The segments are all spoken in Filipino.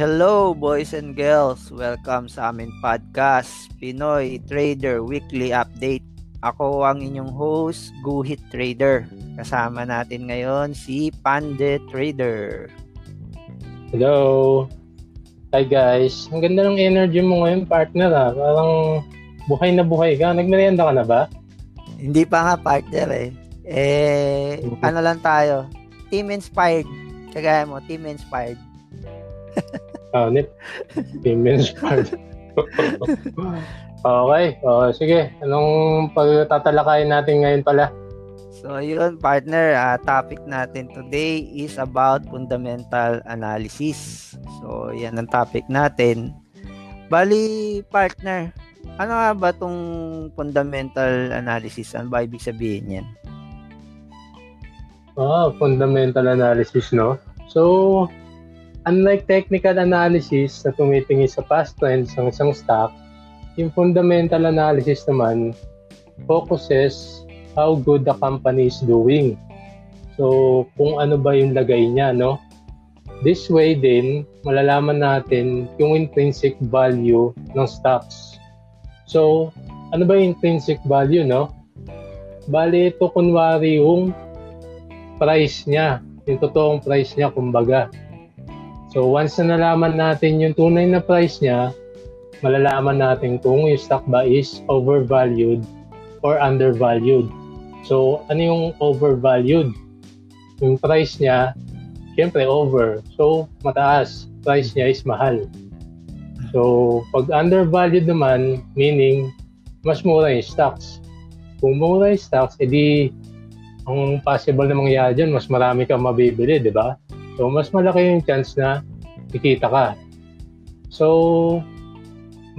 Hello boys and girls, welcome sa aming podcast, Pinoy Trader Weekly Update. Ako ang inyong host, Guhit Trader. Kasama natin ngayon si Pande Trader. Hello. Hi guys. Ang ganda ng energy mo ngayon, partner ah. Parang buhay na buhay ka. Nagmerienda ka na ba? Hindi pa nga partner eh. Eh, ano lang tayo, team inspired. Kagaya mo, team inspired. Ah, uh, nip. Team inspired. okay. Oh, sige. Anong pagtatalakayin natin ngayon pala? So, yun, partner. Uh, topic natin today is about fundamental analysis. So, yan ang topic natin. Bali, partner, ano nga ba tong fundamental analysis? Ano ba ibig sabihin yan? Ah, fundamental analysis, no? So, unlike technical analysis na tumitingin sa past trends ng isang stock, yung fundamental analysis naman focuses how good the company is doing. So, kung ano ba yung lagay niya, no? This way din, malalaman natin yung intrinsic value ng stocks. So, ano ba yung intrinsic value, no? Bali, ito kunwari yung price niya, yung totoong price niya kumbaga. So once na nalaman natin yung tunay na price niya, malalaman natin kung yung stock ba is overvalued or undervalued. So ano yung overvalued? Yung price niya, syempre over. So mataas. Price niya is mahal. So pag undervalued naman, meaning mas mura yung stocks. Kung mura yung stocks, edi ang possible na mangyayari dyan, mas marami kang mabibili, di ba? So, mas malaki yung chance na kikita ka. So,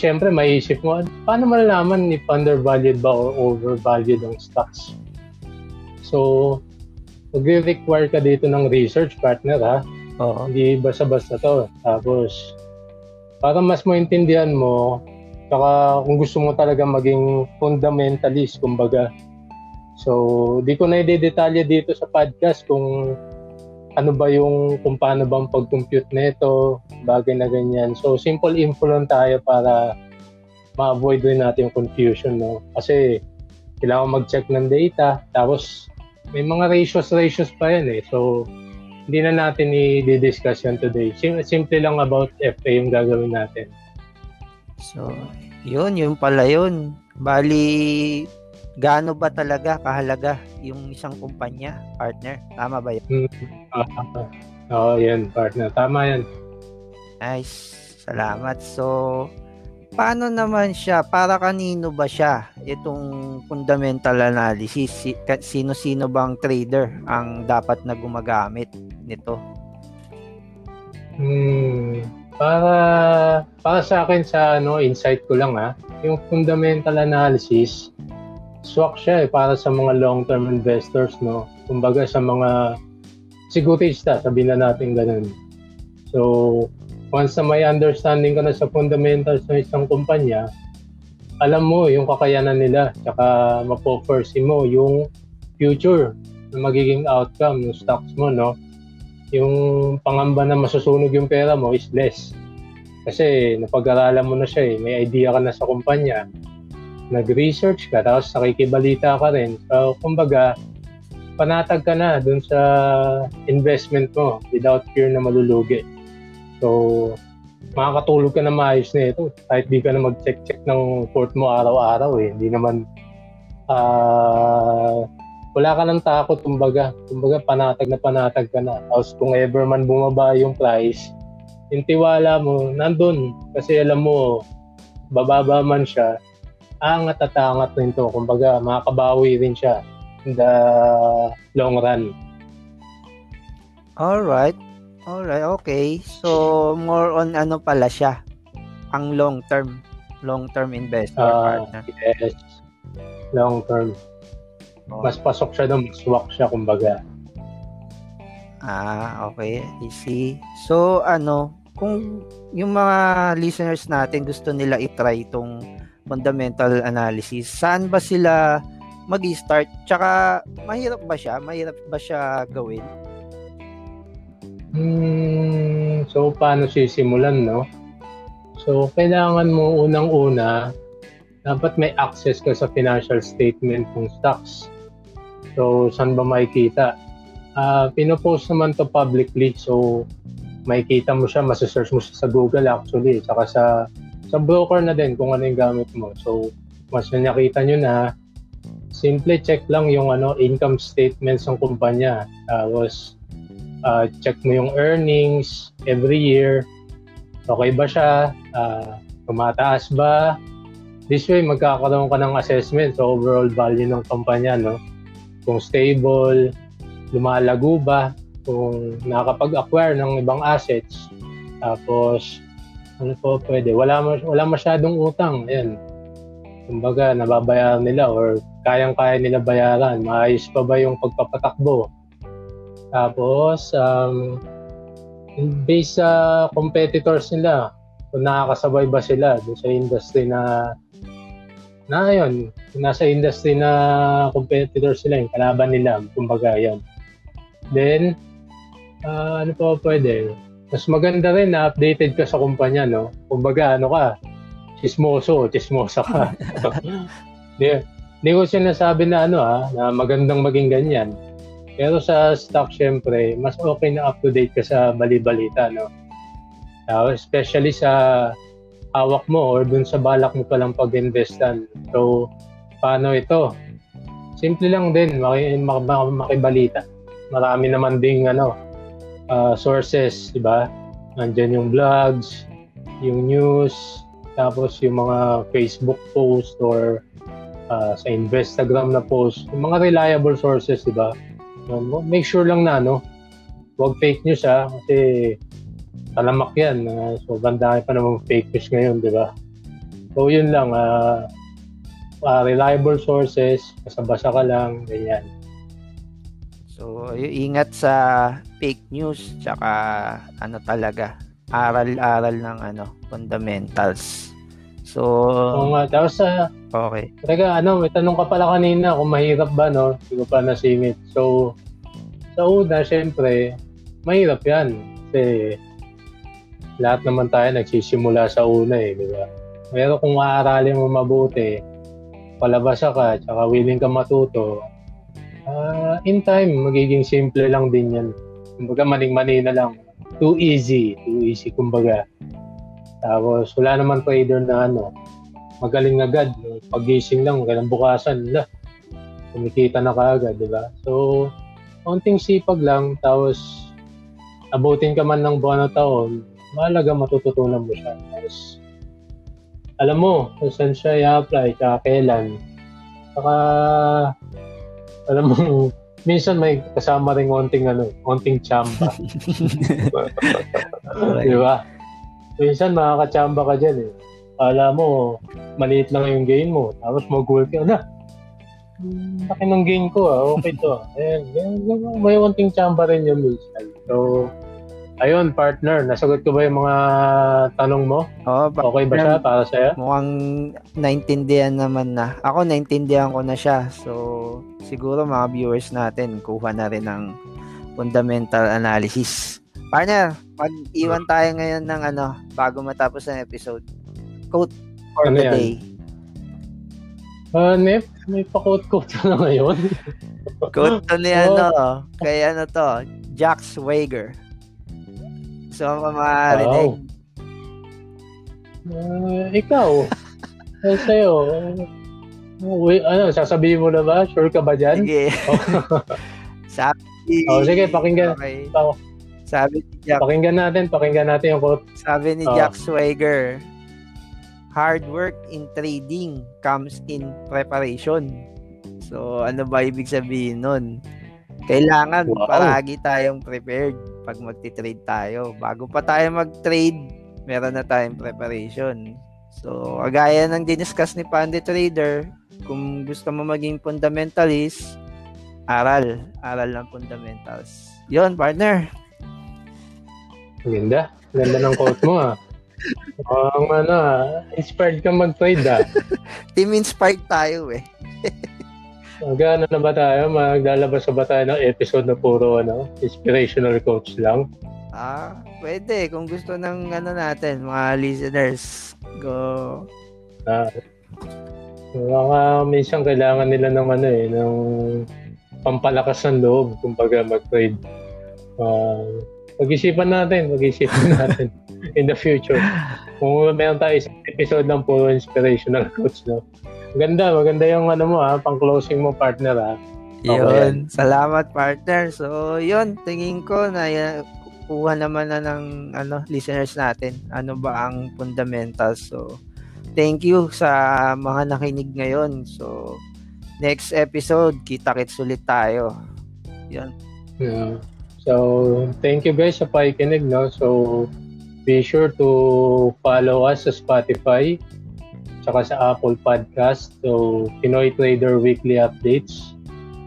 siyempre, maiisip mo, paano malalaman if undervalued ba or overvalued ang stocks? So, magre-require ka dito ng research partner, ha? Oo. Hindi basta-basta to. Tapos, para mas maintindihan mo, saka kung gusto mo talaga maging fundamentalist, kumbaga, So, di ko na i-detalye dito sa podcast kung ano ba yung, kung paano bang pag-compute nito, bagay na ganyan. So, simple info lang tayo para ma-avoid rin natin yung confusion, no? Kasi, kailangan mag-check ng data, tapos may mga ratios, ratios pa yan eh. So, hindi na natin i-discuss yan today. Sim- simple lang about FA yung gagawin natin. So, yun, yun pala yun. Bali, gaano ba talaga kahalaga yung isang kumpanya, partner? Tama ba yun? Hmm. Uh, Oo, oh, yan, partner. Tama yan. Nice. Salamat. So, paano naman siya? Para kanino ba siya? Itong fundamental analysis. Sino-sino bang trader ang dapat na gumagamit nito? Hmm, para para sa akin sa ano insight ko lang ha, yung fundamental analysis swak siya eh, para sa mga long-term investors, no? Kumbaga sa mga sigurista, sabihin na natin ganun. So, once na may understanding ka na sa fundamentals ng isang kumpanya, alam mo yung kakayanan nila, tsaka mapo-foresee mo yung future na magiging outcome ng stocks mo, no? Yung pangamba na masusunog yung pera mo is less. Kasi napag-aralan mo na siya eh, may idea ka na sa kumpanya, nag-research ka, tapos nakikibalita ka rin. So, kumbaga, panatag ka na dun sa investment mo without fear na malulugi. So, makakatulog ka na maayos na ito. Kahit di ka na mag-check-check ng port mo araw-araw eh. Hindi naman, uh, wala ka ng takot, kumbaga. Kumbaga, panatag na panatag ka na. Tapos kung ever man bumaba yung price, yung tiwala mo, nandun. Kasi alam mo, bababa man siya, angat at angat rin to. Kumbaga, makakabawi rin siya in the long run. Alright. Alright, okay. So, more on ano pala siya? Ang long term. Long term investor uh, partner. Yes. Long term. Oh. Mas pasok siya doon, mas swak siya, kumbaga. Ah, okay. I see. So, ano, kung yung mga listeners natin gusto nila i-try itong fundamental analysis, saan ba sila mag-start? Tsaka, mahirap ba siya? Mahirap ba siya gawin? Hmm, so, paano sisimulan, no? So, kailangan mo unang-una, dapat may access ka sa financial statement ng stocks. So, saan ba makikita? Uh, pinopost naman to publicly. So, makikita mo siya, masasearch mo siya sa Google actually. Saka sa, sa broker na din kung ano yung gamit mo. So, mas nakita nyo na, simple check lang yung ano income statements ng kumpanya. Tapos, uh, check mo yung earnings every year. Okay ba siya? Uh, tumataas ba? This way, magkakaroon ka ng assessment sa overall value ng kumpanya, no? Kung stable, lumalago ba, kung nakakapag-acquire ng ibang assets, tapos, ano po pwede, wala, wala masyadong utang, ayan. Kumbaga, nababayaran nila or kayang-kaya nila bayaran, maayos pa ba yung pagpapatakbo, tapos, um, based sa competitors nila, kung nakakasabay ba sila dun sa industry na na yun, nasa industry na competitors sila, yung kalaban nila, kumbaga yan. Then, uh, ano pa pwede? Mas maganda rin na updated ka sa kumpanya, no? Kumbaga, ano ka, chismoso, chismosa ka. Hindi, ko sinasabi na ano ha, na magandang maging ganyan. Pero sa stock, syempre, mas okay na up-to-date ka sa bali-balita, no? Uh, especially sa hawak mo or dun sa balak mo palang pag-investan. So, paano ito? Simple lang din, maki, mak- mak- makibalita. Marami naman ding ano, uh, sources, di ba? Nandiyan yung vlogs, yung news, tapos yung mga Facebook post or uh, sa Instagram na post, yung mga reliable sources, di ba? make sure lang na, no? Huwag fake news, ha? Kasi talamak yan. Uh, so, dami pa naman fake news ngayon, di ba? So, yun lang. Uh, uh, reliable sources, basa-basa ka lang, ganyan. So, ingat sa fake news, tsaka ano talaga, aral-aral ng ano, fundamentals. So, Oo nga. Tapos sa... Uh, okay. Teka, ano, may tanong ka pala kanina kung mahirap ba, no? Hindi ko pa nasingit. So, sa una, syempre, mahirap yan. Kasi lahat naman tayo nagsisimula sa una eh, di ba? Pero kung maaralin mo mabuti, palabasa ka, tsaka willing ka matuto, uh, in time, magiging simple lang din yan. Kumbaga, maning-mani na lang. Too easy. Too easy, kumbaga. Tapos wala naman trader na ano, magaling agad. Pagising lang, kailang bukasan, la, kumikita na kaagad, di ba? So, konting sipag lang, tapos abutin ka man ng buwan na taon, mahalaga matututunan mo siya. Tapos, alam mo kung saan siya i-apply, tsaka kailan. Saka, alam mo, minsan may kasama rin konting ano, konting chamba. Di ba? minsan makakachamba ka dyan eh. Kala mo, maliit lang yung gain mo. Tapos mag-goal ka na. Laki ng gain ko ah. Okay to ah. Ayan, may wanting chamba rin yung minsan. So, ayun, partner, nasagot ko ba yung mga tanong mo? Oo. Pa- okay ba siya para sa'yo? Mukhang naintindihan naman na. Ako, naintindihan ko na siya. So, siguro mga viewers natin, kuha na rin ng fundamental analysis. Partner, pag-iwan tayo ngayon ng ano, bago matapos ang episode. Quote for ano the yan? day. Uh, Nep, may pa-quote-quote na ngayon. quote to ni oh. ano, kay ano to, Jack Swager. So, mamarinig. Wow. Uh, ikaw, ano sa'yo? Uy, ano, sasabihin mo na ba? Sure ka ba dyan? Sige. Sabi. Oh, sige, pakinggan. Okay. Sabi ni Jack. Pakinggan natin, pakinggan natin yung quote. Sabi ni oh. Jack Swagger, hard work in trading comes in preparation. So, ano ba ibig sabihin nun? Kailangan wow. palagi tayong prepared pag magti-trade tayo. Bago pa tayo mag-trade, meron na tayong preparation. So, agaya ng diniscuss ni Pandit Trader, kung gusto mo maging fundamentalist, aral. Aral ng fundamentals. Yon partner. Ganda. Ganda ng quote mo ah. Ang um, ano inspired ka mag-trade ah. Team inspired tayo eh. Magano na ba tayo? Maglalabas ba tayo ng episode na puro ano, inspirational coach lang? Ah, pwede. Kung gusto ng ano natin, mga listeners, go. Ah, mga minsan kailangan nila ng ano eh, ng pampalakas ng loob, kumbaga mag-trade. Uh, pag-isipan natin, pag-isipan natin in the future. Kung meron tayo isang episode ng puro inspirational coach, no? Maganda, maganda yung ano mo ha, pang closing mo partner ha. Yun. Okay. Salamat partner. So, yun, tingin ko na kuha naman na ng ano listeners natin ano ba ang fundamentals so thank you sa mga nakinig ngayon so next episode kita-kits ulit tayo yun yeah. so thank you guys sa pakikinig no so be sure to follow us sa Spotify tsaka sa Apple Podcast so Pinoy Trader Weekly Updates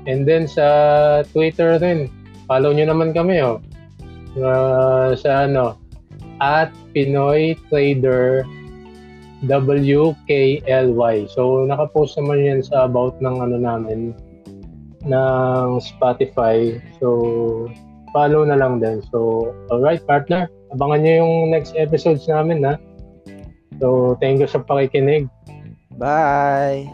and then sa Twitter rin follow nyo naman kami oh uh, sa ano at Pinoy Trader WKLY. So naka-post naman yan sa about ng ano namin ng Spotify. So follow na lang din. So alright partner, abangan niyo yung next episodes namin ha. So thank you sa pakikinig. Bye.